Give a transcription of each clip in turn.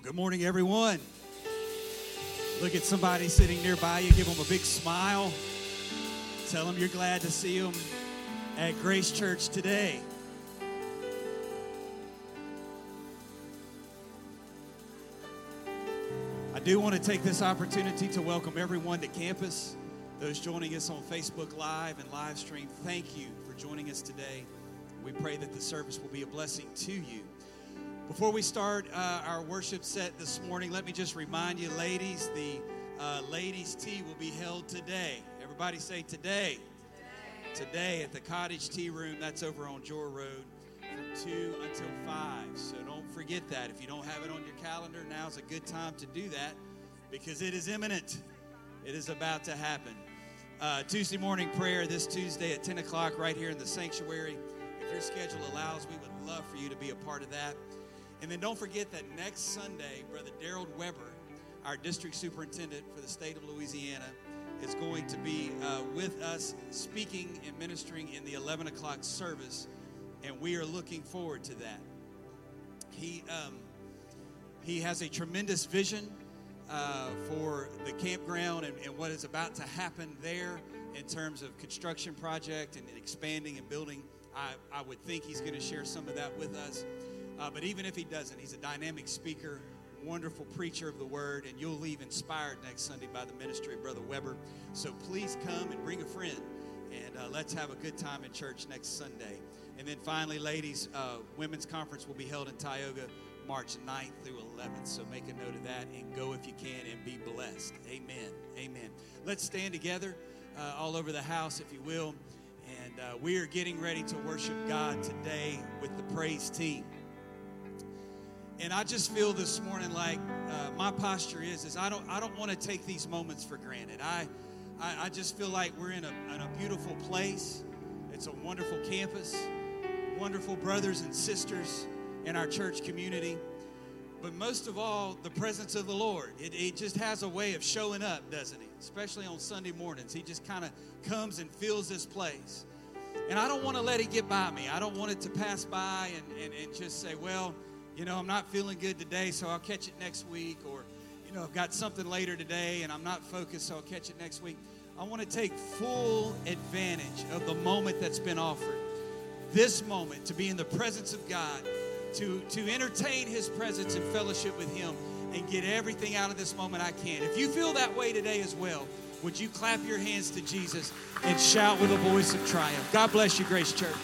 good morning, everyone. Look at somebody sitting nearby you, give them a big smile. Tell them you're glad to see them at Grace Church today. I do want to take this opportunity to welcome everyone to campus. Those joining us on Facebook Live and live stream, thank you for joining us today. We pray that the service will be a blessing to you. Before we start uh, our worship set this morning, let me just remind you, ladies, the uh, ladies' tea will be held today. Everybody say today. today. Today at the Cottage Tea Room. That's over on Jor Road from 2 until 5. So don't forget that. If you don't have it on your calendar, now's a good time to do that because it is imminent. It is about to happen. Uh, Tuesday morning prayer this Tuesday at 10 o'clock right here in the sanctuary. If your schedule allows, we would love for you to be a part of that. And then don't forget that next Sunday, Brother Daryl Weber, our district superintendent for the state of Louisiana, is going to be uh, with us speaking and ministering in the 11 o'clock service. And we are looking forward to that. He, um, he has a tremendous vision uh, for the campground and, and what is about to happen there in terms of construction project and expanding and building. I, I would think he's going to share some of that with us. Uh, but even if he doesn't, he's a dynamic speaker, wonderful preacher of the word, and you'll leave inspired next Sunday by the ministry of Brother Weber. So please come and bring a friend, and uh, let's have a good time in church next Sunday. And then finally, ladies, uh, women's conference will be held in Tioga March 9th through 11th. So make a note of that and go if you can and be blessed. Amen. Amen. Let's stand together uh, all over the house, if you will. And uh, we are getting ready to worship God today with the praise team. And I just feel this morning like uh, my posture is is I don't I don't want to take these moments for granted. I, I, I just feel like we're in a, in a beautiful place. It's a wonderful campus, wonderful brothers and sisters in our church community. But most of all, the presence of the Lord. It, it just has a way of showing up, doesn't it? Especially on Sunday mornings. He just kind of comes and fills this place. And I don't want to let it get by me. I don't want it to pass by and, and, and just say, well, you know, I'm not feeling good today, so I'll catch it next week. Or, you know, I've got something later today and I'm not focused, so I'll catch it next week. I want to take full advantage of the moment that's been offered. This moment to be in the presence of God, to, to entertain His presence and fellowship with Him, and get everything out of this moment I can. If you feel that way today as well, would you clap your hands to Jesus and shout with a voice of triumph? God bless you, Grace Church.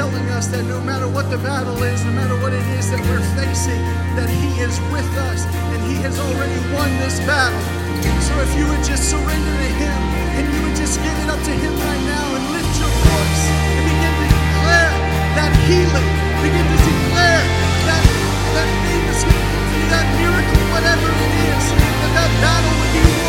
telling us that no matter what the battle is, no matter what it is that we're facing, that He is with us and He has already won this battle. So if you would just surrender to Him and you would just give it up to Him right now and lift your voice and begin to declare that healing, begin to declare that that thing, that miracle, whatever it is, that that battle would be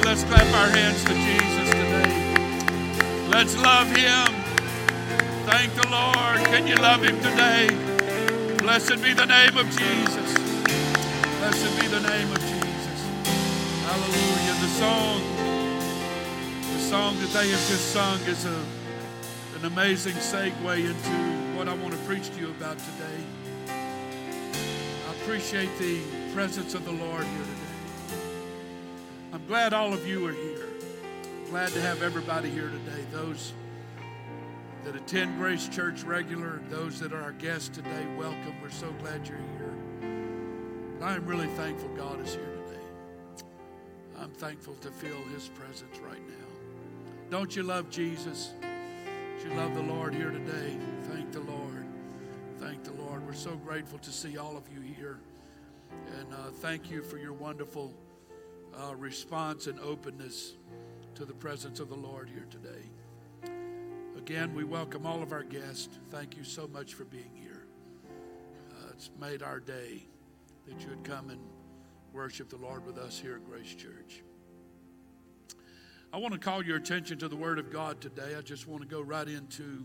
Let's clap our hands to Jesus today. Let's love Him. Thank the Lord. Can you love Him today? Blessed be the name of Jesus. Blessed be the name of Jesus. Hallelujah. The song, the song that they have just sung is a, an amazing segue into what I want to preach to you about today. I appreciate the presence of the Lord here today. Glad all of you are here. Glad to have everybody here today. Those that attend Grace Church regular those that are our guests today, welcome. We're so glad you're here. I am really thankful God is here today. I'm thankful to feel His presence right now. Don't you love Jesus? Don't you love the Lord here today? Thank the Lord. Thank the Lord. We're so grateful to see all of you here. And uh, thank you for your wonderful uh, response and openness to the presence of the Lord here today. Again, we welcome all of our guests. Thank you so much for being here. Uh, it's made our day that you would come and worship the Lord with us here at Grace Church. I want to call your attention to the Word of God today. I just want to go right into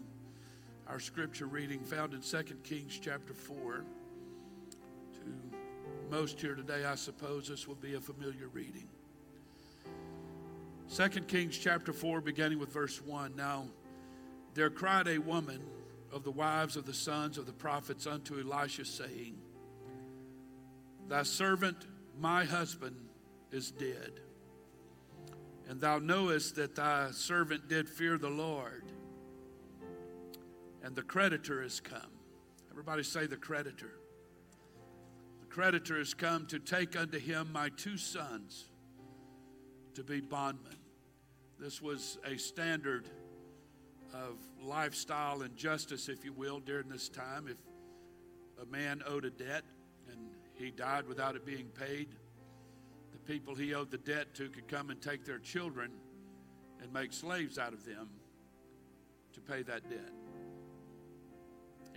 our scripture reading found in 2 Kings chapter 4. To most here today, I suppose this will be a familiar reading. 2 Kings chapter 4, beginning with verse 1. Now, there cried a woman of the wives of the sons of the prophets unto Elisha, saying, Thy servant, my husband, is dead. And thou knowest that thy servant did fear the Lord, and the creditor is come. Everybody say the creditor. Creditor is come to take unto him my two sons to be bondmen. This was a standard of lifestyle and justice, if you will, during this time. If a man owed a debt and he died without it being paid, the people he owed the debt to could come and take their children and make slaves out of them to pay that debt.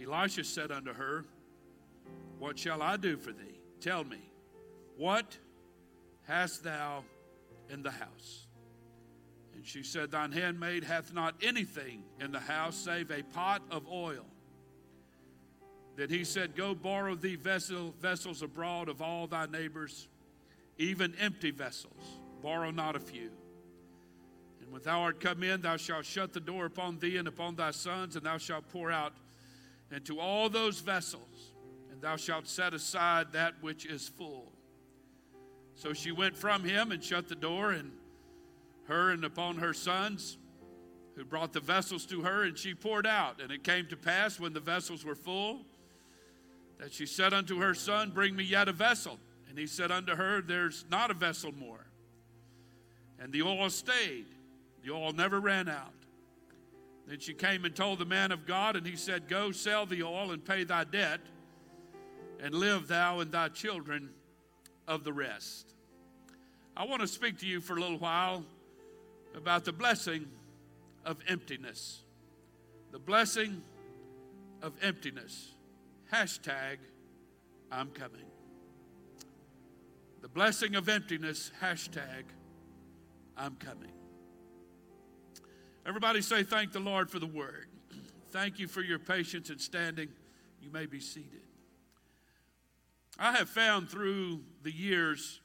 Elisha said unto her, What shall I do for thee? Tell me, what hast thou in the house? And she said, Thine handmaid hath not anything in the house save a pot of oil. Then he said, Go borrow thee vessel, vessels abroad of all thy neighbors, even empty vessels. Borrow not a few. And when thou art come in, thou shalt shut the door upon thee and upon thy sons, and thou shalt pour out into all those vessels, thou shalt set aside that which is full. So she went from him and shut the door, and her and upon her sons, who brought the vessels to her, and she poured out. And it came to pass when the vessels were full, that she said unto her son, Bring me yet a vessel. And he said unto her, There's not a vessel more. And the oil stayed, the oil never ran out. Then she came and told the man of God, and he said, Go sell the oil and pay thy debt, and live thou and thy children of the rest. I want to speak to you for a little while about the blessing of emptiness. The blessing of emptiness. Hashtag, I'm coming. The blessing of emptiness. Hashtag, I'm coming. Everybody say, Thank the Lord for the word. Thank you for your patience and standing. You may be seated. I have found through the years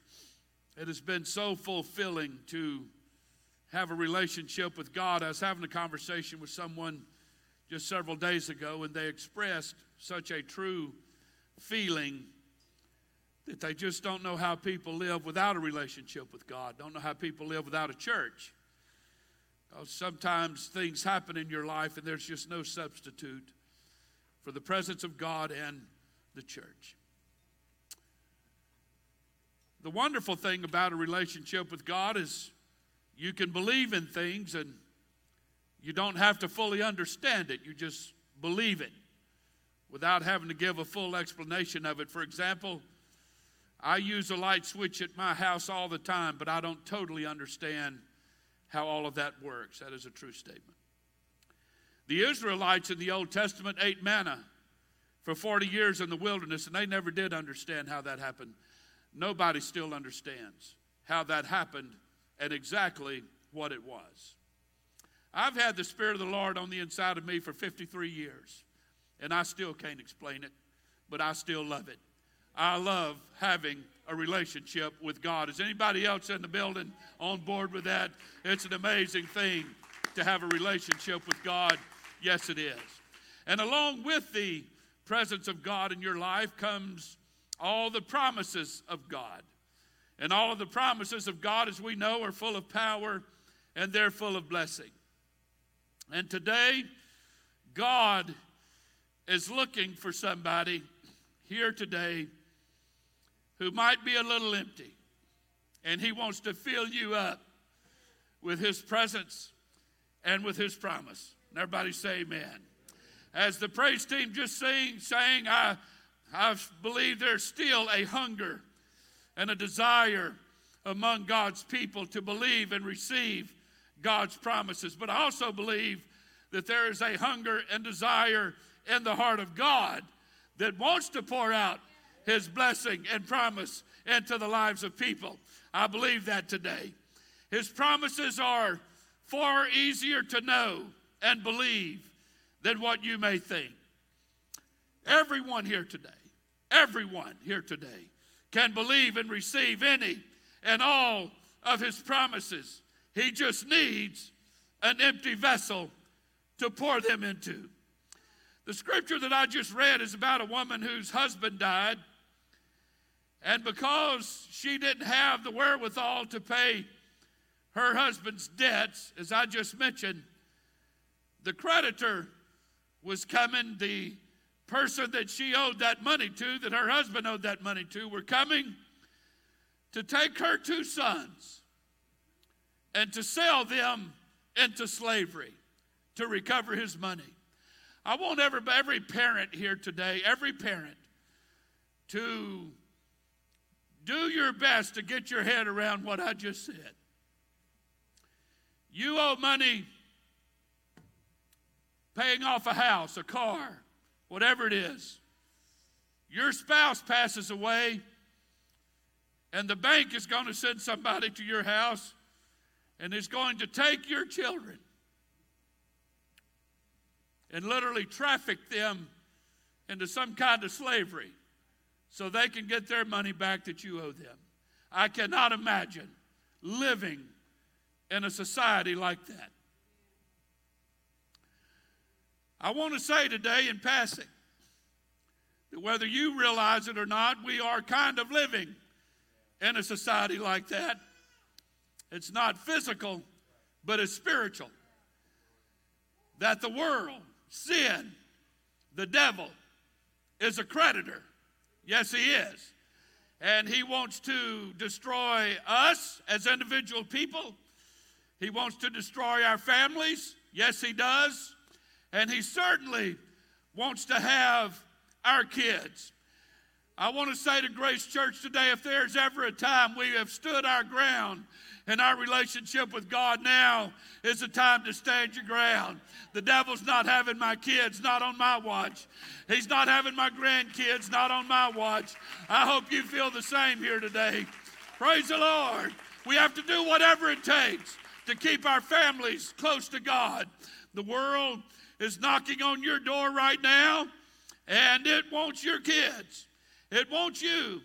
it has been so fulfilling to have a relationship with God. I was having a conversation with someone just several days ago, and they expressed such a true feeling that they just don't know how people live without a relationship with God, don't know how people live without a church. Because sometimes things happen in your life, and there's just no substitute for the presence of God and the church. The wonderful thing about a relationship with God is you can believe in things and you don't have to fully understand it. You just believe it without having to give a full explanation of it. For example, I use a light switch at my house all the time, but I don't totally understand how all of that works. That is a true statement. The Israelites in the Old Testament ate manna for 40 years in the wilderness, and they never did understand how that happened. Nobody still understands how that happened and exactly what it was. I've had the Spirit of the Lord on the inside of me for 53 years, and I still can't explain it, but I still love it. I love having a relationship with God. Is anybody else in the building on board with that? It's an amazing thing to have a relationship with God. Yes, it is. And along with the presence of God in your life comes all the promises of God. And all of the promises of God, as we know, are full of power and they're full of blessing. And today, God is looking for somebody here today who might be a little empty. And He wants to fill you up with His presence and with His promise. And everybody say amen. As the praise team just sang, saying, I I believe there's still a hunger and a desire among God's people to believe and receive God's promises. But I also believe that there is a hunger and desire in the heart of God that wants to pour out his blessing and promise into the lives of people. I believe that today. His promises are far easier to know and believe than what you may think. Everyone here today, everyone here today can believe and receive any and all of his promises. He just needs an empty vessel to pour them into. The scripture that I just read is about a woman whose husband died, and because she didn't have the wherewithal to pay her husband's debts, as I just mentioned, the creditor was coming, the person that she owed that money to, that her husband owed that money to, were coming to take her two sons and to sell them into slavery to recover his money. I want every, every parent here today, every parent, to do your best to get your head around what I just said. You owe money paying off a house, a car, whatever it is. Your spouse passes away, and the bank is going to send somebody to your house and is going to take your children and literally traffic them into some kind of slavery so they can get their money back that you owe them. I cannot imagine living in a society like that. I want to say today in passing that whether you realize it or not, we are kind of living in a society like that. It's not physical, but it's spiritual. That the world, sin, the devil, is a creditor. Yes, he is. And he wants to destroy us as individual people. He wants to destroy our families. Yes, he does. And he certainly wants to have our kids. I want to say to Grace Church today if there's ever a time we have stood our ground in our relationship with God, now is the time to stand your ground. The devil's not having my kids, not on my watch. He's not having my grandkids, not on my watch. I hope you feel the same here today. Praise the Lord. We have to do whatever it takes to keep our families close to God. The world is knocking on your door right now, and it wants your kids. It wants you,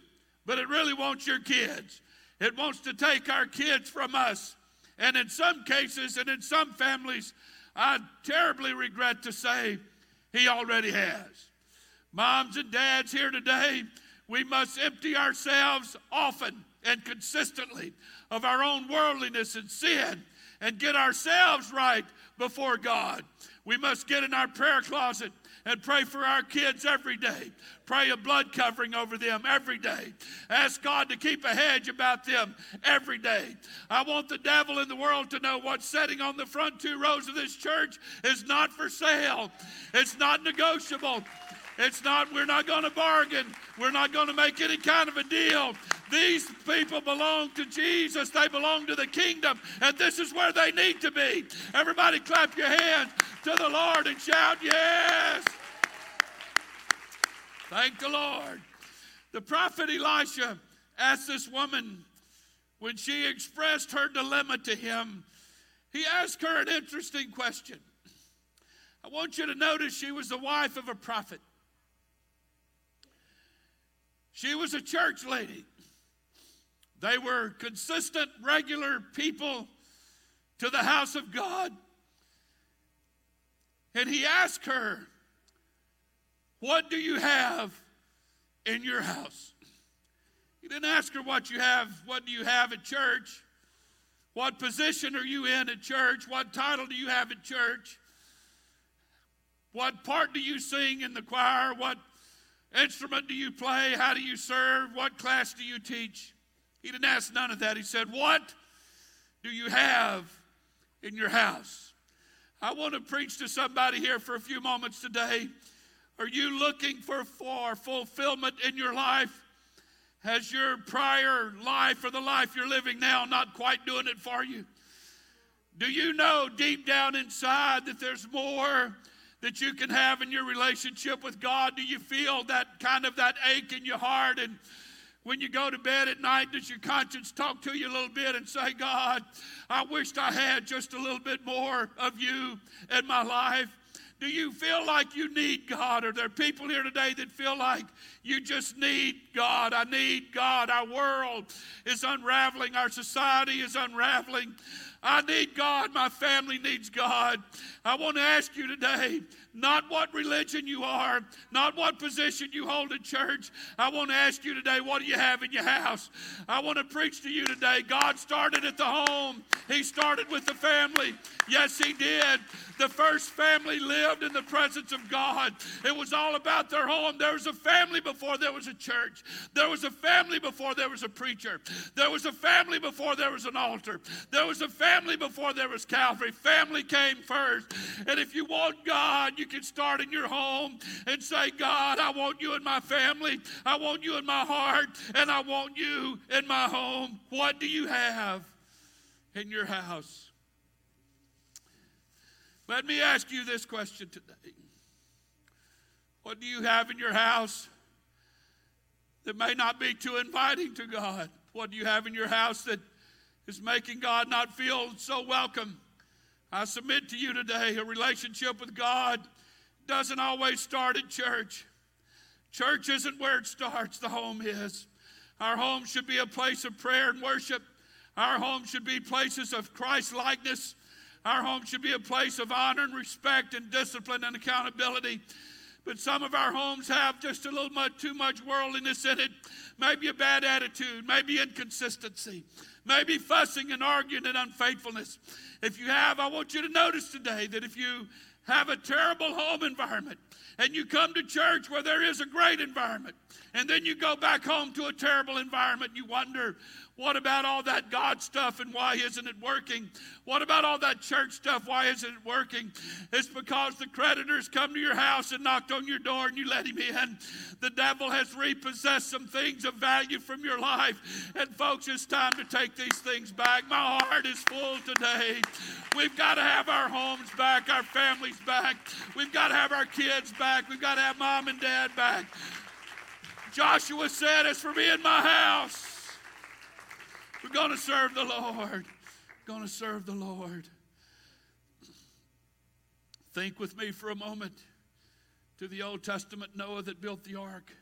but it really wants your kids. It wants to take our kids from us. And in some cases and in some families, I terribly regret to say, he already has. Moms and dads here today, we must empty ourselves often and consistently of our own worldliness and sin and get ourselves right before God. We must get in our prayer closet and pray for our kids every day. Pray a blood covering over them every day. Ask God to keep a hedge about them every day. I want the devil in the world to know what's sitting on the front two rows of this church is not for sale, it's not negotiable. It's not, we're not going to bargain. We're not going to make any kind of a deal. These people belong to Jesus. They belong to the kingdom. And this is where they need to be. Everybody clap your hands to the Lord and shout, Yes. Thank the Lord. The prophet Elisha asked this woman when she expressed her dilemma to him, he asked her an interesting question. I want you to notice she was the wife of a prophet. She was a church lady. They were consistent, regular people to the house of God. And he asked her, What do you have in your house? He didn't ask her what you have, what do you have at church? What position are you in at church? What title do you have at church? What part do you sing in the choir? What instrument do you play? How do you serve? What class do you teach? He didn't ask none of that. He said, What do you have in your house? I want to preach to somebody here for a few moments today. Are you looking for, for fulfillment in your life? Has your prior life or the life you're living now not quite doing it for you? Do you know deep down inside that there's more that you can have in your relationship with God? Do you feel that kind of that ache in your heart and when you go to bed at night, does your conscience talk to you a little bit and say, God, I wished I had just a little bit more of you in my life? Do you feel like you need God? Are there people here today that feel like you just need God? I need God. Our world is unraveling, our society is unraveling. I need God. My family needs God. I want to ask you today not what religion you are, not what position you hold in church. I want to ask you today, what do you have in your house? I want to preach to you today. God started at the home, He started with the family. Yes, He did. The first family lived in the presence of God. It was all about their home. There was a family before there was a church. There was a family before there was a preacher. There was a family before there was an altar. There was a family before there was Calvary. Family came first. And if you want God, you can start in your home and say, God, I want you in my family. I want you in my heart. And I want you in my home. What do you have in your house? Let me ask you this question today. What do you have in your house that may not be too inviting to God? What do you have in your house that is making God not feel so welcome? I submit to you today a relationship with God doesn't always start at church. Church isn't where it starts, the home is. Our home should be a place of prayer and worship. Our home should be places of Christ likeness. Our home should be a place of honor and respect and discipline and accountability. But some of our homes have just a little much, too much worldliness in it. Maybe a bad attitude, maybe inconsistency, maybe fussing and arguing and unfaithfulness. If you have, I want you to notice today that if you have a terrible home environment and you come to church where there is a great environment and then you go back home to a terrible environment you wonder what about all that God stuff and why isn't it working? What about all that church stuff? Why isn't it working? It's because the creditors come to your house and knocked on your door and you let him in. The devil has repossessed some things of value from your life. And folks, it's time to take these things back. My heart is full today. We've got to have our homes back, our families back. We've got to have our kids back. We've got to have mom and dad back. Joshua said, As for me and my house, we're going to serve the Lord. Going to serve the Lord. Think with me for a moment to the Old Testament Noah that built the ark.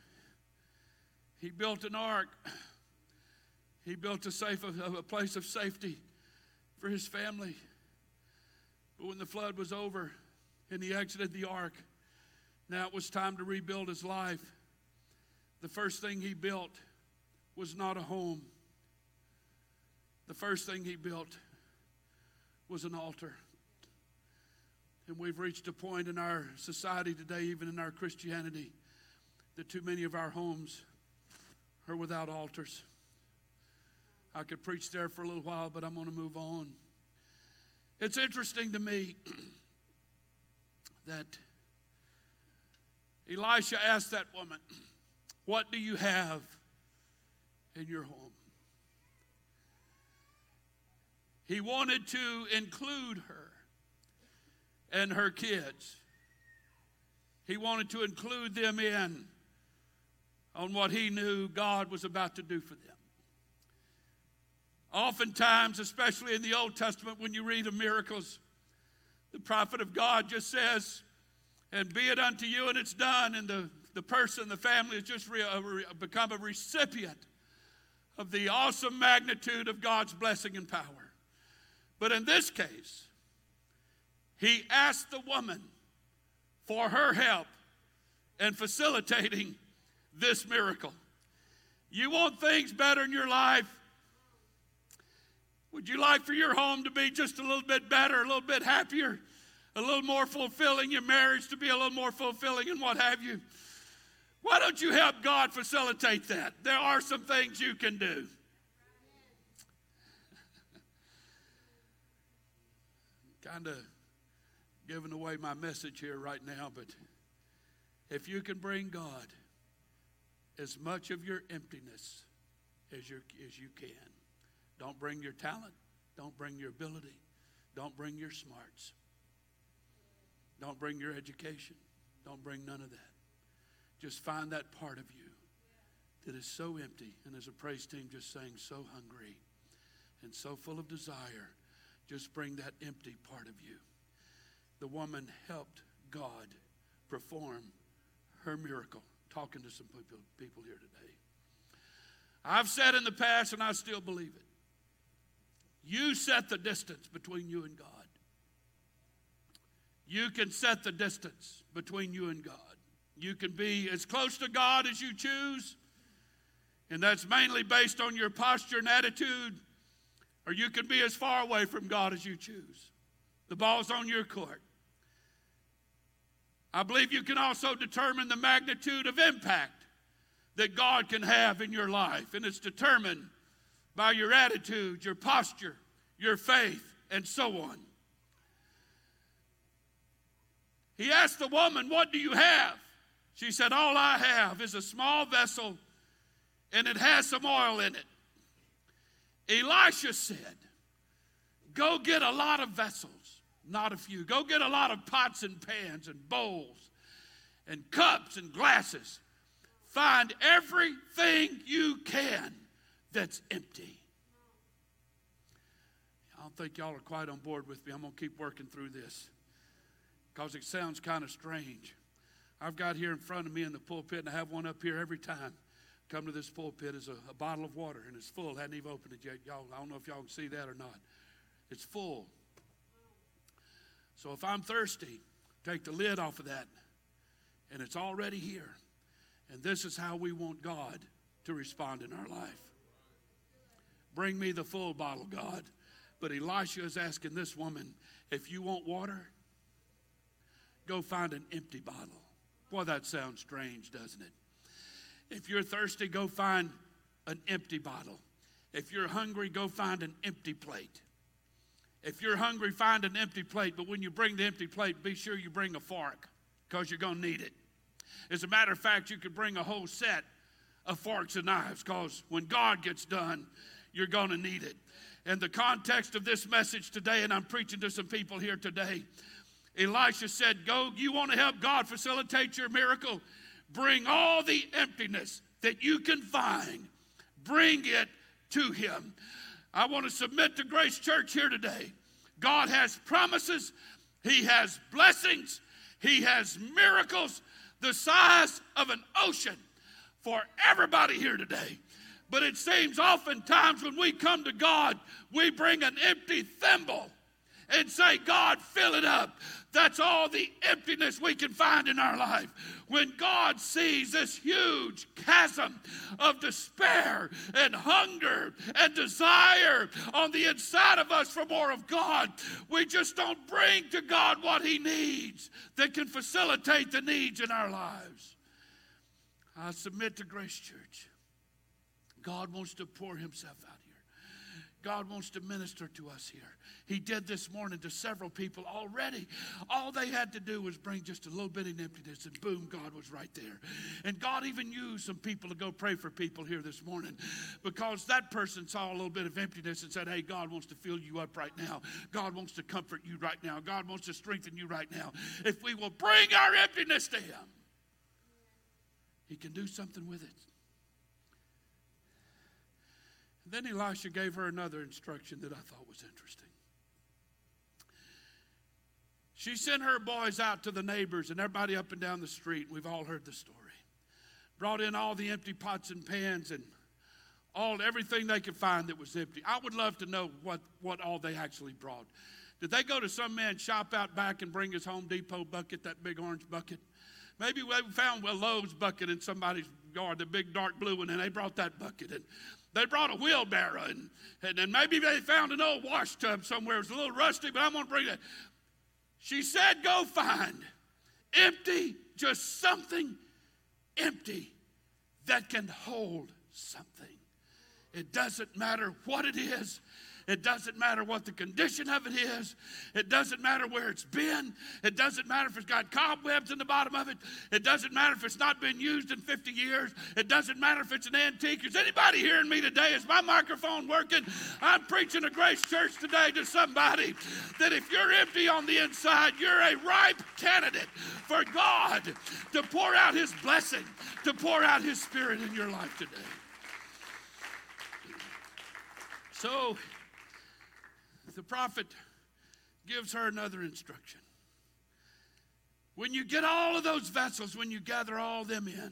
He built an ark. He built a safe a place of safety for his family. But when the flood was over and he exited the ark, now it was time to rebuild his life. The first thing he built was not a home the first thing he built was an altar. And we've reached a point in our society today, even in our Christianity, that too many of our homes are without altars. I could preach there for a little while, but I'm going to move on. It's interesting to me that Elisha asked that woman, What do you have in your home? He wanted to include her and her kids. He wanted to include them in on what he knew God was about to do for them. Oftentimes, especially in the Old Testament, when you read of miracles, the prophet of God just says, and be it unto you, and it's done, and the, the person, the family has just re, uh, become a recipient of the awesome magnitude of God's blessing and power. But in this case, he asked the woman for her help in facilitating this miracle. You want things better in your life? Would you like for your home to be just a little bit better, a little bit happier, a little more fulfilling, your marriage to be a little more fulfilling, and what have you? Why don't you help God facilitate that? There are some things you can do. Kind of giving away my message here right now, but if you can bring God as much of your emptiness as, you as you can, don't bring your talent, don't bring your ability, don't bring your smarts, don't bring your education, don't bring none of that. Just find that part of you that is so empty, and as a praise team just saying, so hungry and so full of desire just bring that empty part of you. The woman helped God perform her miracle. Talking to some people, here today. I've said in the past, and I still believe it. You set the distance between you and God. You can set the distance between you and God. You can be as close to God as you choose, and that's mainly based on your posture and attitude or you can be as far away from God as you choose. The ball's on your court. I believe you can also determine the magnitude of impact that God can have in your life, and it's determined by your attitude, your posture, your faith, and so on. He asked the woman, What do you have? She said, All I have is a small vessel, and it has some oil in it. Elisha said, Go get a lot of vessels, not a few. Go get a lot of pots and pans and bowls and cups and glasses. Find everything you can that's empty. I don't think y'all are quite on board with me. I'm going to keep working through this because it sounds kind of strange. I've got here in front of me in the pulpit, and I have one up here every time come to this pulpit is a, a bottle of water and it's full. Hadn't even opened it yet. Y'all, I don't know if y'all can see that or not. It's full. So if I'm thirsty, take the lid off of that and it's already here. And this is how we want God to respond in our life. Bring me the full bottle, God. But Elisha is asking this woman, if you want water, go find an empty bottle. Boy, that sounds strange, doesn't it? If you're thirsty, go find an empty bottle. If you're hungry, go find an empty plate. If you're hungry, find an empty plate, but when you bring the empty plate, be sure you bring a fork because you're going to need it. As a matter of fact, you could bring a whole set of forks and knives because when God gets done, you're going to need it. In the context of this message today, and I'm preaching to some people here today, Elisha said, Go, you want to help God facilitate your miracle? Bring all the emptiness that you can find, bring it to Him. I want to submit to Grace Church here today. God has promises, He has blessings, He has miracles the size of an ocean for everybody here today. But it seems oftentimes when we come to God, we bring an empty thimble and say, God, fill it up. That's all the emptiness we can find in our life. When God sees this huge chasm of despair and hunger and desire on the inside of us for more of God, we just don't bring to God what He needs that can facilitate the needs in our lives. I submit to Grace Church. God wants to pour Himself out. God wants to minister to us here. He did this morning to several people already. All they had to do was bring just a little bit of emptiness, and boom, God was right there. And God even used some people to go pray for people here this morning because that person saw a little bit of emptiness and said, Hey, God wants to fill you up right now. God wants to comfort you right now. God wants to strengthen you right now. If we will bring our emptiness to Him, He can do something with it. Then Elisha gave her another instruction that I thought was interesting. She sent her boys out to the neighbors and everybody up and down the street. We've all heard the story. Brought in all the empty pots and pans and all everything they could find that was empty. I would love to know what, what all they actually brought. Did they go to some man's shop out back and bring his Home Depot bucket, that big orange bucket? Maybe we found a Lowe's bucket in somebody's yard, the big dark blue one, and they brought that bucket. And they brought a wheelbarrow, and, and, maybe they found an old wash tub somewhere. It was a little rusty, but I'm going to bring it. She said, Go find empty, just something empty that can hold something. It doesn't matter what it is, it doesn't matter what the condition of it is. It doesn't matter where it's been. It doesn't matter if it's got cobwebs in the bottom of it. It doesn't matter if it's not been used in 50 years. It doesn't matter if it's an antique. Is anybody hearing me today? Is my microphone working? I'm preaching a grace church today to somebody that if you're empty on the inside, you're a ripe candidate for God to pour out His blessing, to pour out His Spirit in your life today. So, the prophet gives her another instruction. When you get all of those vessels, when you gather all them in,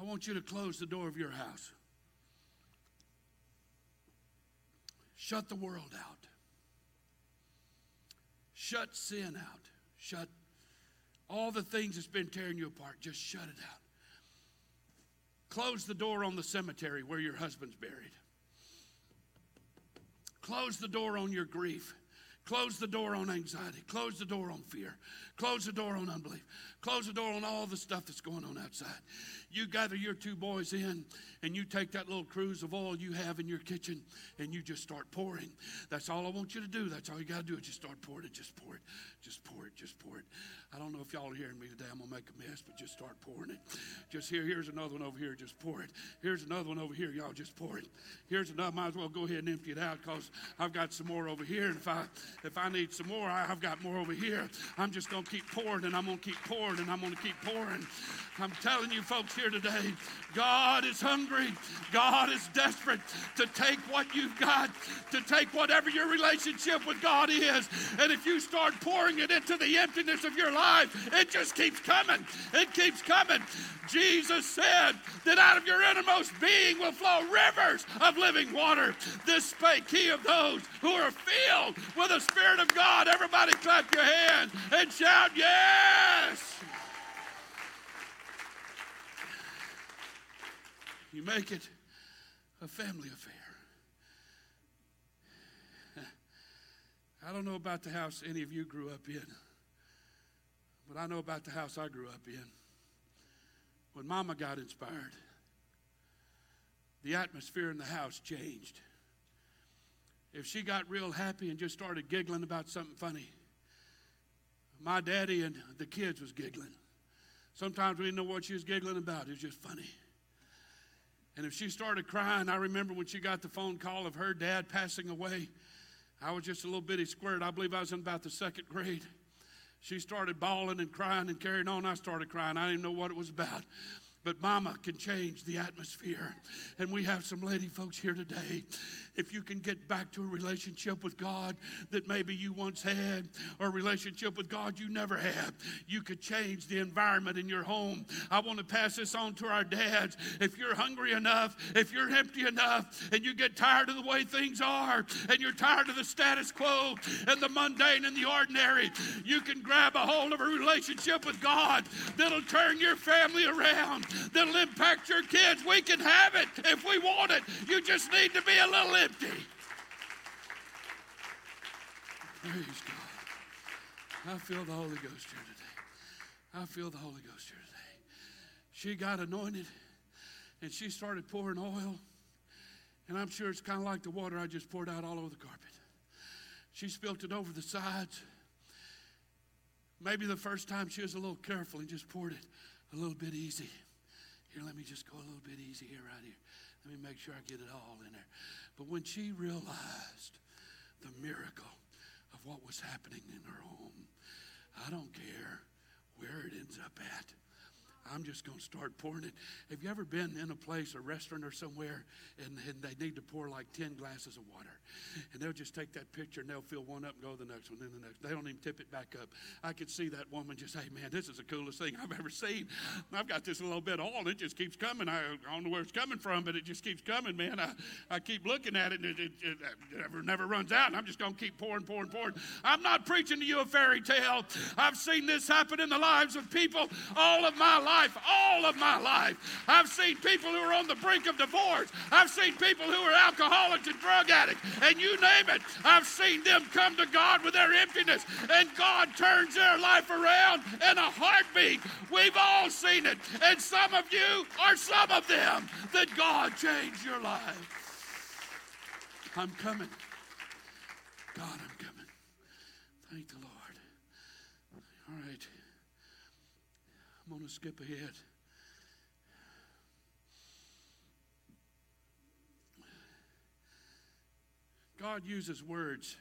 I want you to close the door of your house. Shut the world out. Shut sin out. Shut all the things that's been tearing you apart. Just shut it out. Close the door on the cemetery where your husband's buried. Close the door on your grief. Close the door on anxiety. Close the door on fear. Close the door on unbelief. Close the door on all the stuff that's going on outside. You gather your two boys in and you take that little cruse of oil you have in your kitchen and you just start pouring. That's all I want you to do. That's all you got to do is just start pouring it. Just pour it. Just pour it. Just pour it. I don't know if y'all are hearing me today. I'm to make a mess, but just start pouring it. Just here. Here's another one over here. Just pour it. Here's another one over here. Y'all just pour it. Here's another. Might as well go ahead and empty it out because I've got some more over here. And if I if I need some more, I've got more over here. I'm just to keep pouring and I'm to keep pouring and I'm to keep pouring. I'm telling you folks here today, God is hungry. God is desperate to take what you've got, to take whatever your relationship with God is. And if you start pouring it into the emptiness of your life, it just keeps coming. It keeps coming. Jesus said that out of your innermost being will flow rivers of living water. This spake he of those who are filled with the Spirit of God. Everybody clap your hands and shout, Yes! You make it a family affair. I don't know about the house any of you grew up in, But I know about the house I grew up in. When Mama got inspired, the atmosphere in the house changed. If she got real happy and just started giggling about something funny, my daddy and the kids was giggling. Sometimes we didn't know what she was giggling about. It was just funny. And if she started crying, I remember when she got the phone call of her dad passing away. I was just a little bitty squirt. I believe I was in about the second grade. She started bawling and crying and carrying on. I started crying. I didn't know what it was about. But mama can change the atmosphere. And we have some lady folks here today. If you can get back to a relationship with God that maybe you once had, or a relationship with God you never had, you could change the environment in your home. I want to pass this on to our dads. If you're hungry enough, if you're empty enough, and you get tired of the way things are, and you're tired of the status quo and the mundane and the ordinary, you can grab a hold of a relationship with God that'll turn your family around that'll impact your kids. We can have it if we want it. You just need to be a little empty. Praise God. I feel the Holy Ghost here today. I feel the Holy Ghost here today. She got anointed and she started pouring oil. And I'm sure it's kind of like the water I just poured out all over the carpet. She spilt it over the sides. Maybe the first time she was a little careful and just poured it a little bit easy. Here, let me just go a little bit easy here, right here. Let me make sure I get it all in there. But when she realized the miracle of what was happening in her home, I don't care where it ends up at. I'm just going to start pouring it. Have you ever been in a place, a restaurant or somewhere, and, and they need to pour like 10 glasses of water? And they'll just take that picture and they'll fill one up and go to the next one, then the next. They don't even tip it back up. I could see that woman just, hey, man, this is the coolest thing I've ever seen. I've got this little bit of oil. It just keeps coming. I, don't know where it's coming from, but it just keeps coming, man. I, I keep looking at it and it, it, it, it never, never runs out. And I'm just going to keep pouring, pouring, pouring. I'm not preaching to you a fairy tale. I've seen this happen in the lives of people all of my life, all of my life. I've seen people who are on the brink of divorce. I've seen people who are alcoholics and drug addicts. And you name it, I've seen them come to God with their emptiness, and God turns their life around in a heartbeat. We've all seen it, and some of you are some of them that God changed your life. I'm coming. God, I'm coming. Thank the Lord. All right. I'm going to skip ahead. God uses words.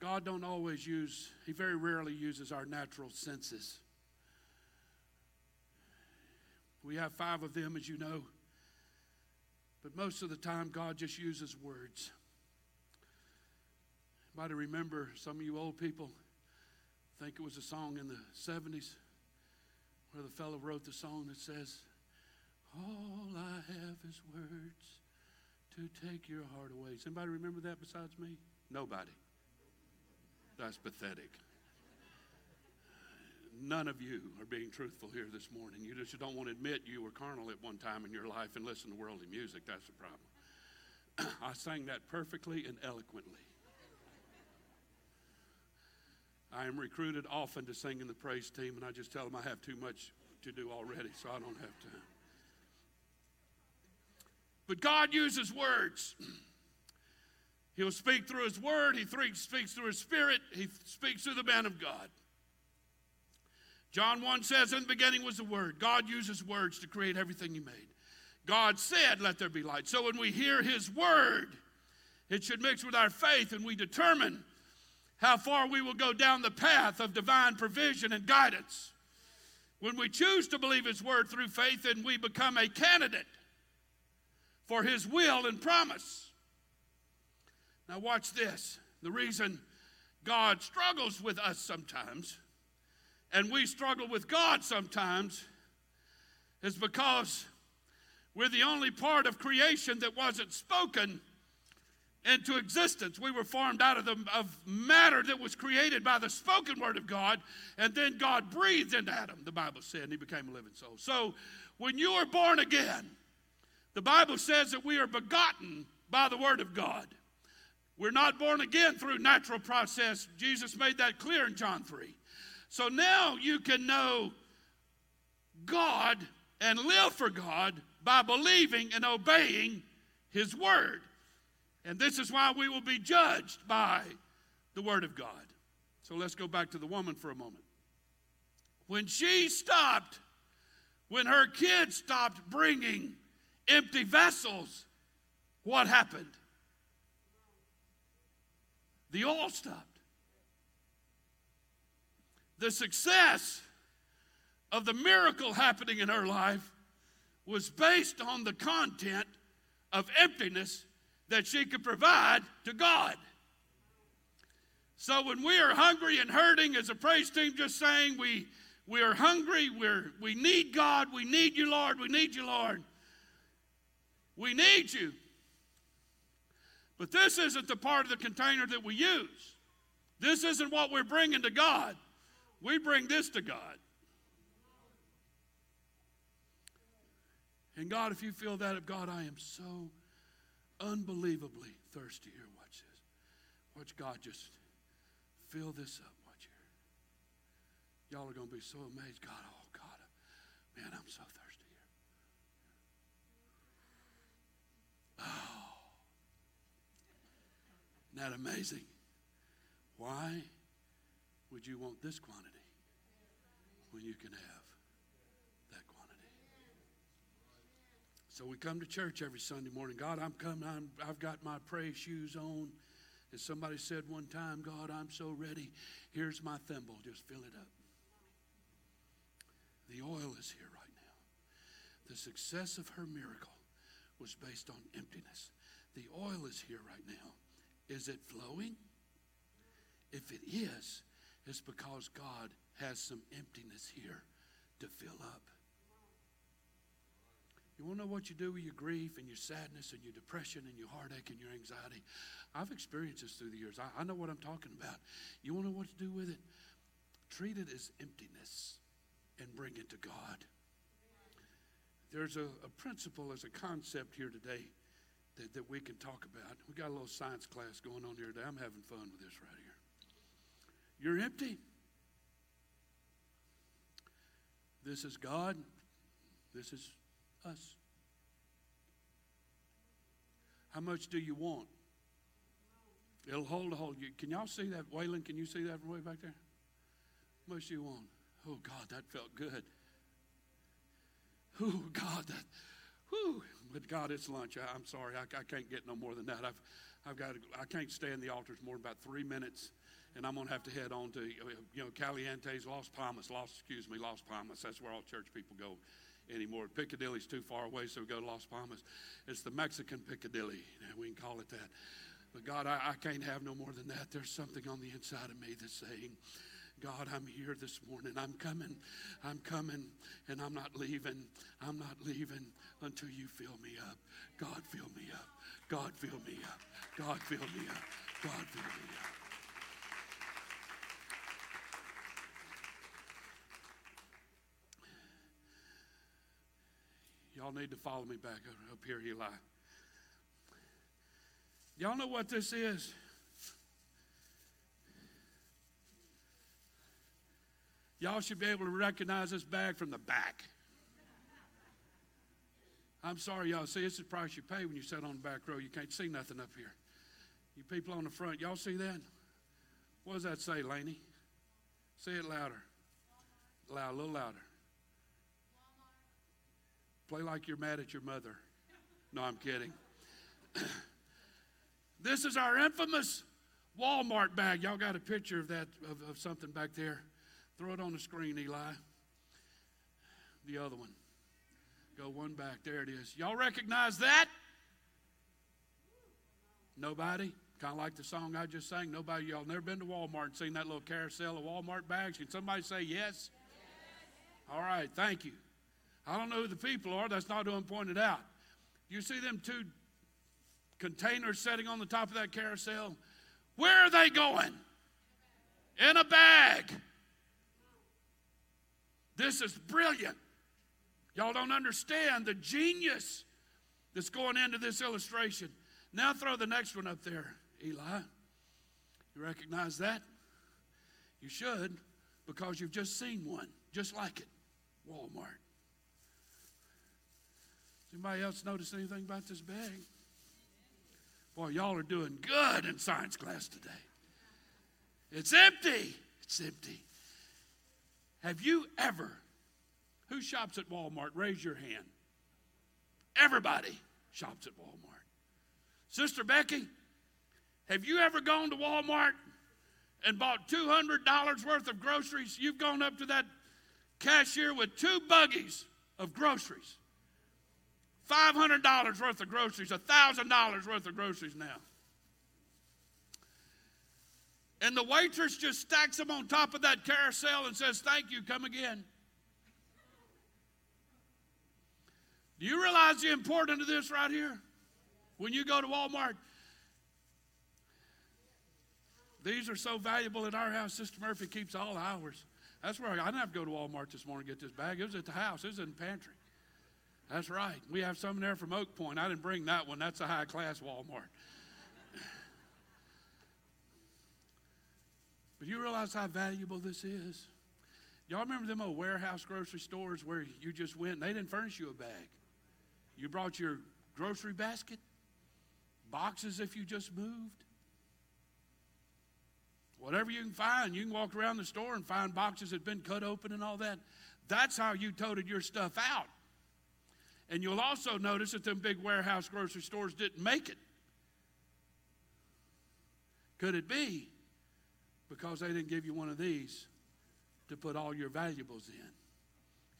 God don't always use, he very rarely uses our natural senses. We have five of them, as you know. But most of the time, God just uses words. Anybody remember, some of you old people, I think it was a song in the 70s where the fellow wrote the song that says, All I have is words to take your heart away. Does anybody remember that besides me? Nobody. That's pathetic. None of you are being truthful here this morning. You just don't want to admit you were carnal at one time in your life and listen to worldly music. That's the problem. I sang that perfectly and eloquently. I am recruited often to sing in the praise team, and I just tell them I have too much to do already, so I don't have time. But God uses words. He'll speak through His Word, He speaks through His Spirit, He speaks through the man of God. John 1 says, In the beginning was the Word. God uses words to create everything He made. God said, Let there be light. So when we hear His Word, it should mix with our faith, and we determine how far we will go down the path of divine provision and guidance. When we choose to believe His Word through faith, then we become a candidate for his will and promise. Now, watch this. The reason God struggles with us sometimes, and we struggle with God sometimes, is because we're the only part of creation that wasn't spoken into existence. We were formed out of, the, of matter that was created by the spoken word of God, and then God breathed into Adam, the Bible said, and he became a living soul. So when you are born again, the Bible says that we are begotten by the Word of God. We're not born again through natural process. Jesus made that clear in John 3. So now you can know God and live for God by believing and obeying His Word. And this is why we will be judged by the Word of God. So let's go back to the woman for a moment. When she stopped, when her kids stopped bringing empty vessels, what happened? The oil stopped. The success of the miracle happening in her life was based on the content of emptiness that she could provide to God. So when we are hungry and hurting, as a praise team just saying, we, we are hungry, we're, we need God, we need you, Lord, we need you, Lord. We need you. But this isn't the part of the container that we use. This isn't what we're bringing to God. We bring this to God. And God, if you feel that of God, I am so unbelievably thirsty here. Watch this. Watch God just fill this up. Watch here. Y'all are going to be so amazed. God, oh God, man, I'm so thirsty here. Oh. Isn't that amazing? Why would you want this quantity when you can have that quantity? So we come to church every Sunday morning. God, I'm coming. I'm, I've got my praise shoes on. And somebody said one time, God, I'm so ready. Here's my thimble. Just fill it up. The oil is here right now. The success of her miracle was based on emptiness. The oil is here right now. Is it flowing? If it is, it's because God has some emptiness here to fill up. You want to know what you do with your grief and your sadness and your depression and your heartache and your anxiety? I've experienced this through the years. I, I know what I'm talking about. You want to know what to do with it? Treat it as emptiness and bring it to God. There's a, a principle, as a concept here today that, that we can talk about. We got a little science class going on here today. I'm having fun with this right here. You're empty. This is God. This is us. How much do you want? It'll hold a hold. You, can y'all see that? Waylon, can you see that from way back there? How much do you want? Oh, God, that felt good. Oh, God, that, whew. But God, it's lunch. I, am sorry. I, I, can't get no more than that. I've, I've got to, I can't stay in the altars more than about three minutes. And I'm to have to head on to, uh, you know, Caliente's, Las Palmas, Las, excuse me, Las Palmas. That's where all church people go anymore. Piccadilly's too far away, so we go to Las Palmas. It's the Mexican Piccadilly. We can call it that. But God, I, I can't have no more than that. There's something on the inside of me that's saying, God, I'm here this morning. I'm coming. I'm coming, and I'm not leaving. I'm not leaving until you fill me up. God, fill me up. God, fill me up. God, fill me up. God, fill me up. Y'all need to follow me back up here, Eli. Y'all know what this is? Y'all should be able to recognize this bag from the back. I'm sorry, y'all. See, it's the price you pay when you sit on the back row. You can't see nothing up here. You people on the front, y'all see that? What does that say, Laney? Say it louder. Loud, a little louder. Play like you're mad at your mother. No, I'm kidding. this is our infamous Walmart bag. Y'all got a picture of that, of, of something back there. Throw it on the screen, Eli. The other one. Go one back. There it is. Y'all recognize that? Nobody? Kind of like the song I just sang. Nobody, y'all never been to Walmart and seen that little carousel of Walmart bags? Can somebody say yes? All right, thank you. I don't know who the people are. That's not who I'm pointed out. You see them two containers sitting on the top of that carousel? Where are they going? In a bag. This is brilliant. Y'all don't understand the genius that's going into this illustration. Now throw the next one up there, Eli. You recognize that? You should, because you've just seen one just like it Walmart. Anybody else notice anything about this bag? Boy, y'all are doing good in science class today. It's empty. It's empty. Have you ever, who shops at Walmart? Raise your hand. Everybody shops at Walmart. Sister Becky, have you ever gone to Walmart and bought $200 worth of groceries? You've gone up to that cashier with two buggies of groceries. $500 worth of groceries, $1,000 worth of groceries now. And the waitress just stacks them on top of that carousel and says, Thank you, come again. Do you realize the importance of this right here? When you go to Walmart, these are so valuable in our house. Sister Murphy keeps all ours. That's where I, I didn't have to go to Walmart this morning to get this bag. It was at the house. It was in the pantry. That's right. We have some there from Oak Point. I didn't bring that one. That's a high class Walmart. But you realize how valuable this is? Y'all remember them old warehouse grocery stores where you just went and they didn't furnish you a bag? You brought your grocery basket, boxes if you just moved. Whatever you can find, you can walk around the store and find boxes that have been cut open and all that. That's how you toted your stuff out. And you'll also notice that them big warehouse grocery stores didn't make it. Could it be because they didn't give you one of these to put all your valuables in?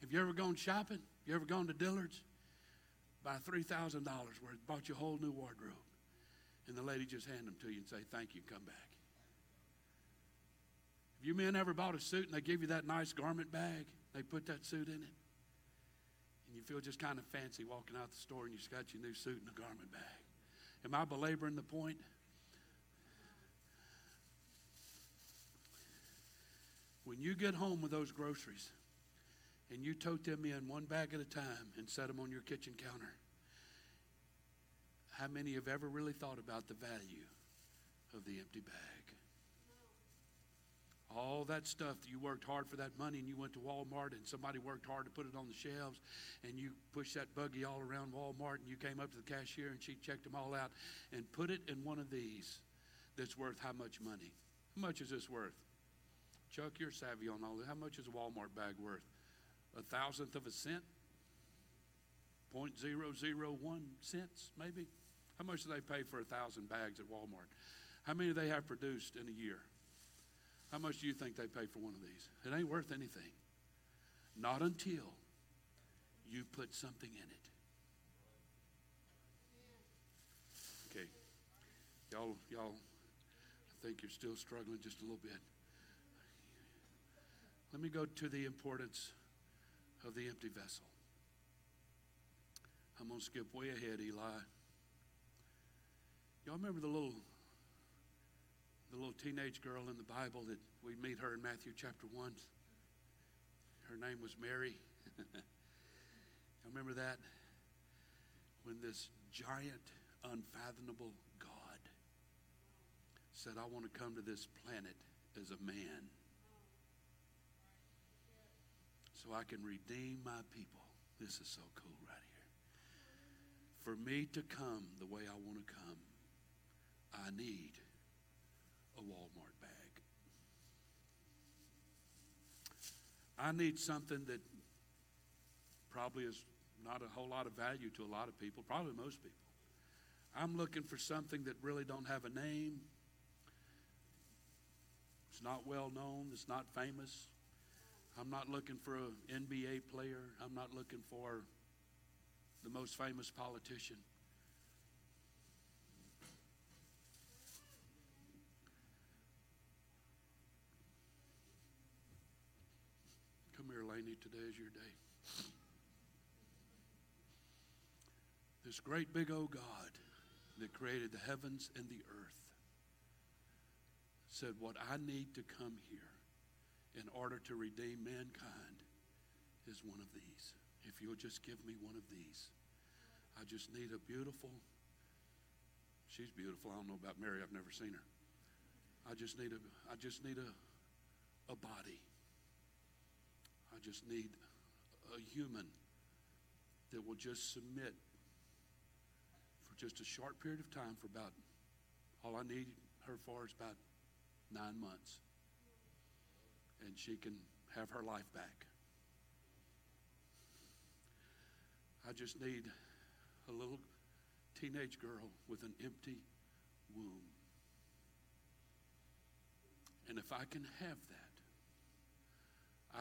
Have you ever gone shopping? You ever gone to Dillard's? Buy $3,000 worth, bought you a whole new wardrobe. And the lady just hand them to you and say, thank you, come back. Have you men ever bought a suit and they give you that nice garment bag? They put that suit in it and you feel just kind of fancy walking out the store and you've got your new suit and a garment bag. Am I belaboring the point? When you get home with those groceries and you tote them in one bag at a time and set them on your kitchen counter, how many have ever really thought about the value of the empty bag? all that stuff that you worked hard for that money and you went to Walmart and somebody worked hard to put it on the shelves and you pushed that buggy all around Walmart and you came up to the cashier and she checked them all out and put it in one of these that's worth how much money? How much is this worth? Chuck, you're savvy on all this. How much is a Walmart bag worth? A thousandth of a cent? 0.001 cents, maybe? How much do they pay for a thousand bags at Walmart? How many do they have produced in a year? How much do you think they pay for one of these? It ain't worth anything. Not until you put something in it. Okay. Y'all, y'all, I think you're still struggling just a little bit. Let me go to the importance of the empty vessel. I'm going to skip way ahead, Eli. Y'all remember the little the little teenage girl in the Bible that we meet her in Matthew chapter 1. Her name was Mary. I remember that when this giant, unfathomable God said, I want to come to this planet as a man so I can redeem my people. This is so cool right here. For me to come the way I want to come, I need a Walmart bag. I need something that probably is not a whole lot of value to a lot of people, probably most people. I'm looking for something that really don't have a name. It's not well known, it's not famous. I'm not looking for an NBA player. I'm not looking for the most famous politician. Come here, Laney. Today is your day. This great big old God that created the heavens and the earth said, What I need to come here in order to redeem mankind is one of these. If you'll just give me one of these, I just need a beautiful She's beautiful. I don't know about Mary. I've never seen her. I just need a I just need a a body. I just need a human that will just submit for just a short period of time for about all I need her for is about nine months. And she can have her life back. I just need a little teenage girl with an empty womb. And if I can have that,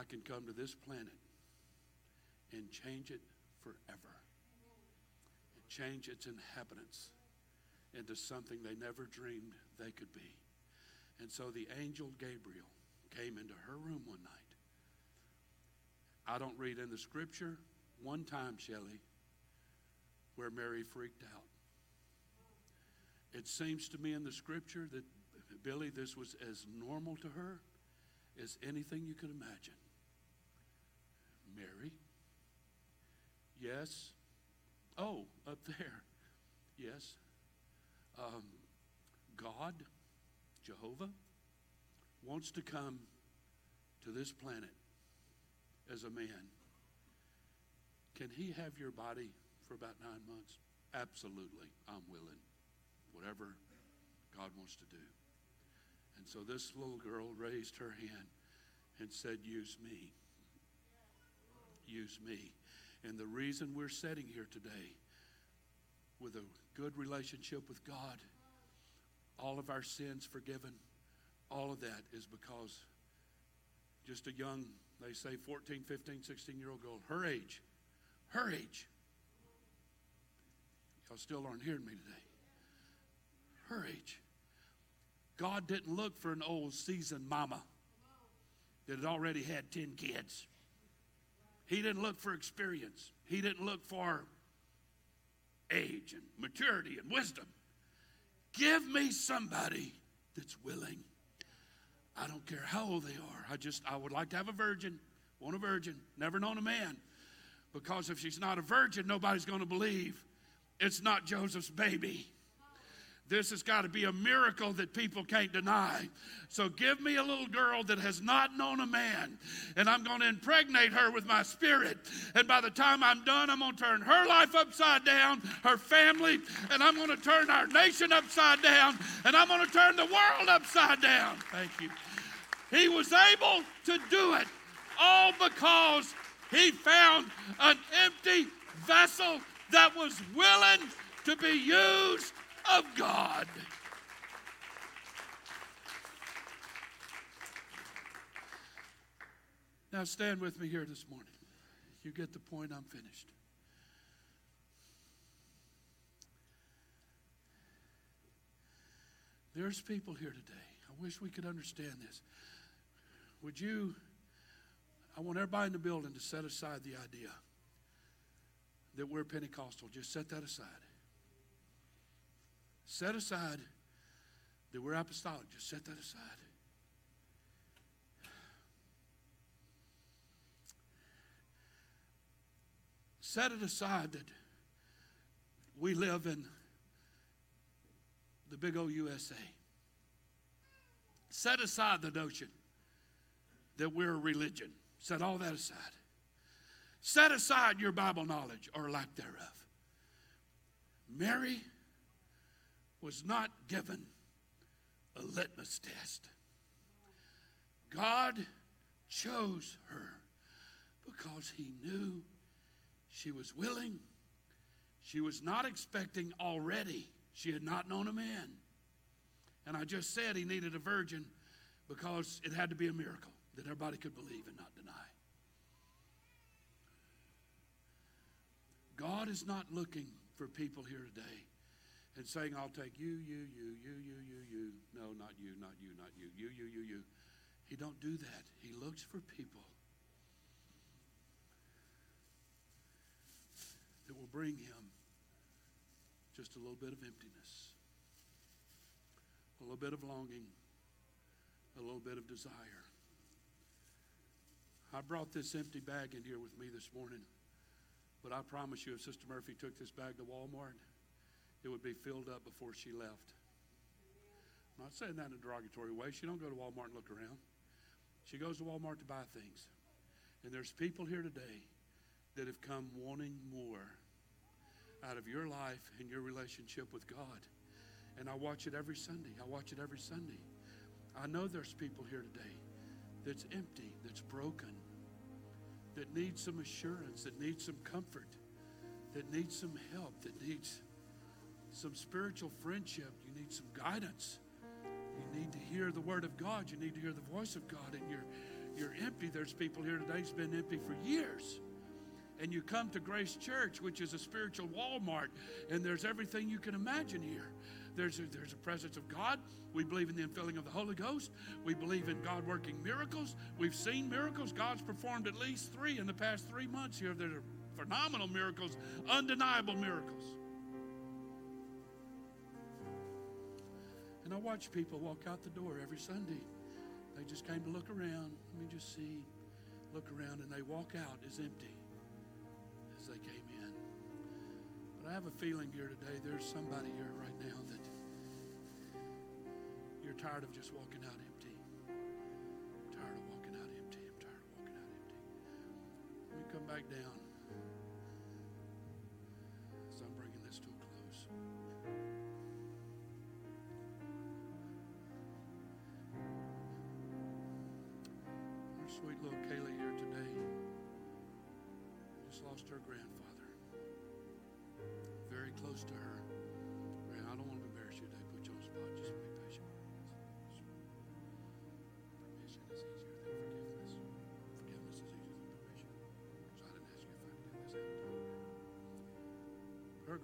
I can come to this planet and change it forever. And change its inhabitants into something they never dreamed they could be. And so the angel Gabriel came into her room one night. I don't read in the scripture one time, Shelley, where Mary freaked out. It seems to me in the scripture that, Billy, this was as normal to her as anything you could imagine. Mary? Yes. Oh, up there. Yes. Um, God, Jehovah, wants to come to this planet as a man. Can he have your body for about nine months? Absolutely. I'm willing. Whatever God wants to do. And so this little girl raised her hand and said, Use me. Use me. And the reason we're sitting here today with a good relationship with God, all of our sins forgiven, all of that is because just a young, they say 14, 15, 16 year old girl, her age, her age. Y'all still aren't hearing me today. Her age. God didn't look for an old seasoned mama that had already had 10 kids. He didn't look for experience. He didn't look for age and maturity and wisdom. Give me somebody that's willing. I don't care how old they are. I just, I would like to have a virgin. Want a virgin. Never known a man. Because if she's not a virgin, nobody's going to believe it's not Joseph's baby. This has got to be a miracle that people can't deny. So give me a little girl that has not known a man, and I'm going to impregnate her with my spirit. And by the time I'm done, I'm going to turn her life upside down, her family, and I'm going to turn our nation upside down, and I'm going to turn the world upside down. Thank you. He was able to do it all because he found an empty vessel that was willing to be used of God. Now, stand with me here this morning. You get the point, I'm finished. There's people here today. I wish we could understand this. Would you, I want everybody in the building to set aside the idea that we're Pentecostal. Just set that aside. Set aside that we're apostolic. Just set that aside. Set it aside that we live in the big old USA. Set aside the notion that we're a religion. Set all that aside. Set aside your Bible knowledge or lack thereof. Mary was not given a litmus test. God chose her because he knew she was willing. She was not expecting already. She had not known a man. And I just said he needed a virgin because it had to be a miracle that everybody could believe and not deny. God is not looking for people here today and saying, I'll take you, you, you, you, you, you, you. No, not you, not you, not you, you, you, you, you. He don't do that. He looks for people that will bring him just a little bit of emptiness, a little bit of longing, a little bit of desire. I brought this empty bag in here with me this morning, but I promise you, if Sister Murphy took this bag to Walmart it would be filled up before she left. I'm not saying that in a derogatory way. She don't go to Walmart and look around. She goes to Walmart to buy things. And there's people here today that have come wanting more out of your life and your relationship with God. And I watch it every Sunday. I watch it every Sunday. I know there's people here today that's empty, that's broken, that needs some assurance, that needs some comfort, that needs some help, that needs some spiritual friendship. You need some guidance. You need to hear the word of God. You need to hear the voice of God. And you're, you're empty. There's people here today who's been empty for years. And you come to Grace Church, which is a spiritual Walmart, and there's everything you can imagine here. There's a, there's a presence of God. We believe in the infilling of the Holy Ghost. We believe in God working miracles. We've seen miracles. God's performed at least three in the past three months here that are phenomenal miracles, undeniable miracles. And I watch people walk out the door every Sunday. They just came to look around. Let me just see, look around, and they walk out as empty as they came in. But I have a feeling here today there's somebody here right now that you're tired of just walking out empty. I'm tired of walking out empty. I'm tired of walking out empty. Let me come back down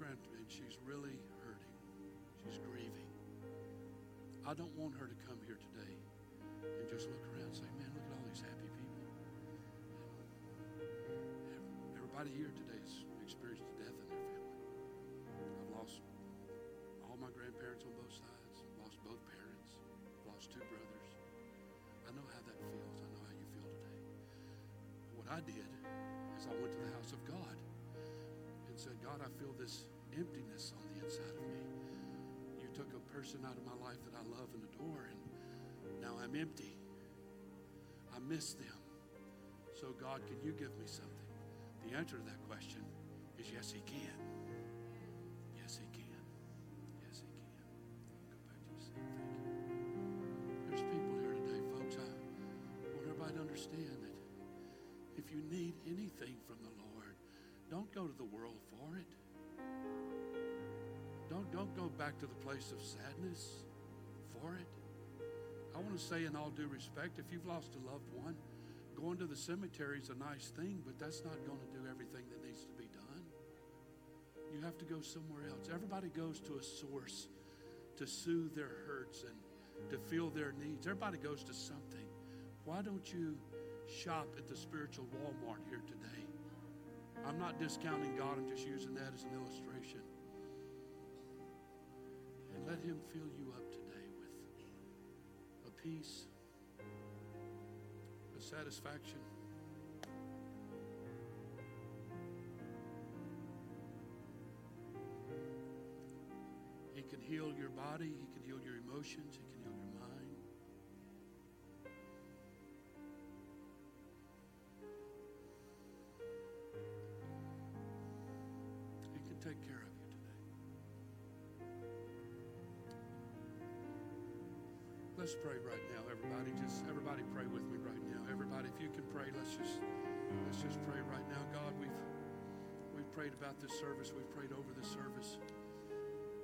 Her grandmother, she's really hurting. She's grieving. I don't want her to come here today and just look around and say, man, look at all these happy people. Everybody here today has experienced death in their family. I've lost all my grandparents on both sides, lost both parents, lost two brothers. I know how that feels. I know how you feel today. What I did is I went to the house of God and said, God, I feel this emptiness on the inside of me. You took a person out of my life that I love and adore, and now I'm empty. I miss them. So, God, can you give me something? The answer to that question is yes, He can. Yes, He can. Yes, He can. Go back to your seat. Thank you. There's people here today, folks. I want everybody to understand that if you need anything from the Lord, don't go to the world for it. Don't, don't go back to the place of sadness for it. I want to say, in all due respect, if you've lost a loved one, going to the cemetery is a nice thing, but that's not going to do everything that needs to be done. You have to go somewhere else. Everybody goes to a source to soothe their hurts and to feel their needs. Everybody goes to something. Why don't you shop at the spiritual Walmart here today? I'm not discounting God, I'm just using that as an illustration. And let Him fill you up today with a peace, a satisfaction. He can heal your body, He can heal your emotions, He can heal your Let's pray right now, everybody. Just everybody pray with me right now. Everybody, if you can pray, let's just let's just pray right now. God, we've we've prayed about this service. We've prayed over this service.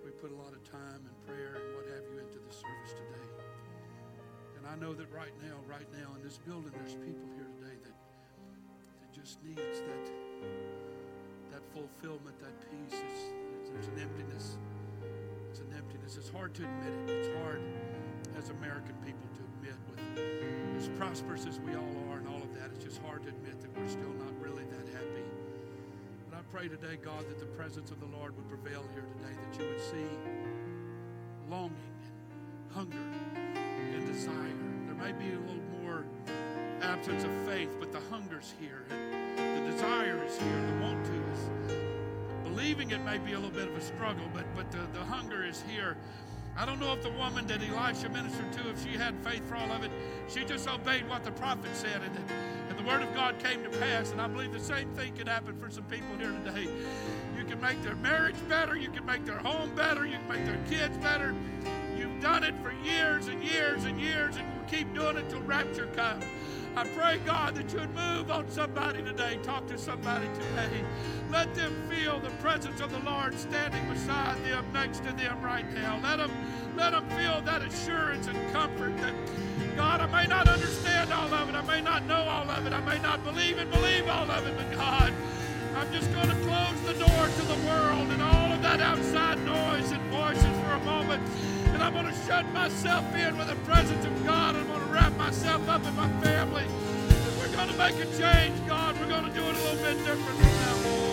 We put a lot of time and prayer and what have you into this service today. And I know that right now, right now in this building, there's people here today that that just needs that that fulfillment, that peace. It's, there's an emptiness. It's an emptiness. It's hard to admit it. It's hard as American people to admit with as prosperous as we all are and all of that, it's just hard to admit that we're still not really that happy. But I pray today, God, that the presence of the Lord would prevail here today, that you would see longing and hunger and desire. There may be a little more absence of faith, but the hunger's here. And the desire is here. The want to is leaving it may be a little bit of a struggle, but, but the, the hunger is here. I don't know if the woman that Elisha ministered to, if she had faith for all of it, she just obeyed what the prophet said, and, and the word of God came to pass. And I believe the same thing could happen for some people here today. You can make their marriage better, you can make their home better, you can make their kids better. You've done it for years and years and years, and we'll keep doing it till rapture comes. I pray, God, that you would move on somebody today. Talk to somebody today. Let them feel the presence of the Lord standing beside them, next to them right now. Let them, let them feel that assurance and comfort that, God, I may not understand all of it. I may not know all of it. I may not believe and believe all of it, but God, I'm just going to close the door to the world and all of that outside noise and voices for a moment. And I'm going to shut myself in with the presence of God. I'm going to wrap myself up in my family. And we're going to make a change, God. We're going to do it a little bit different from now on.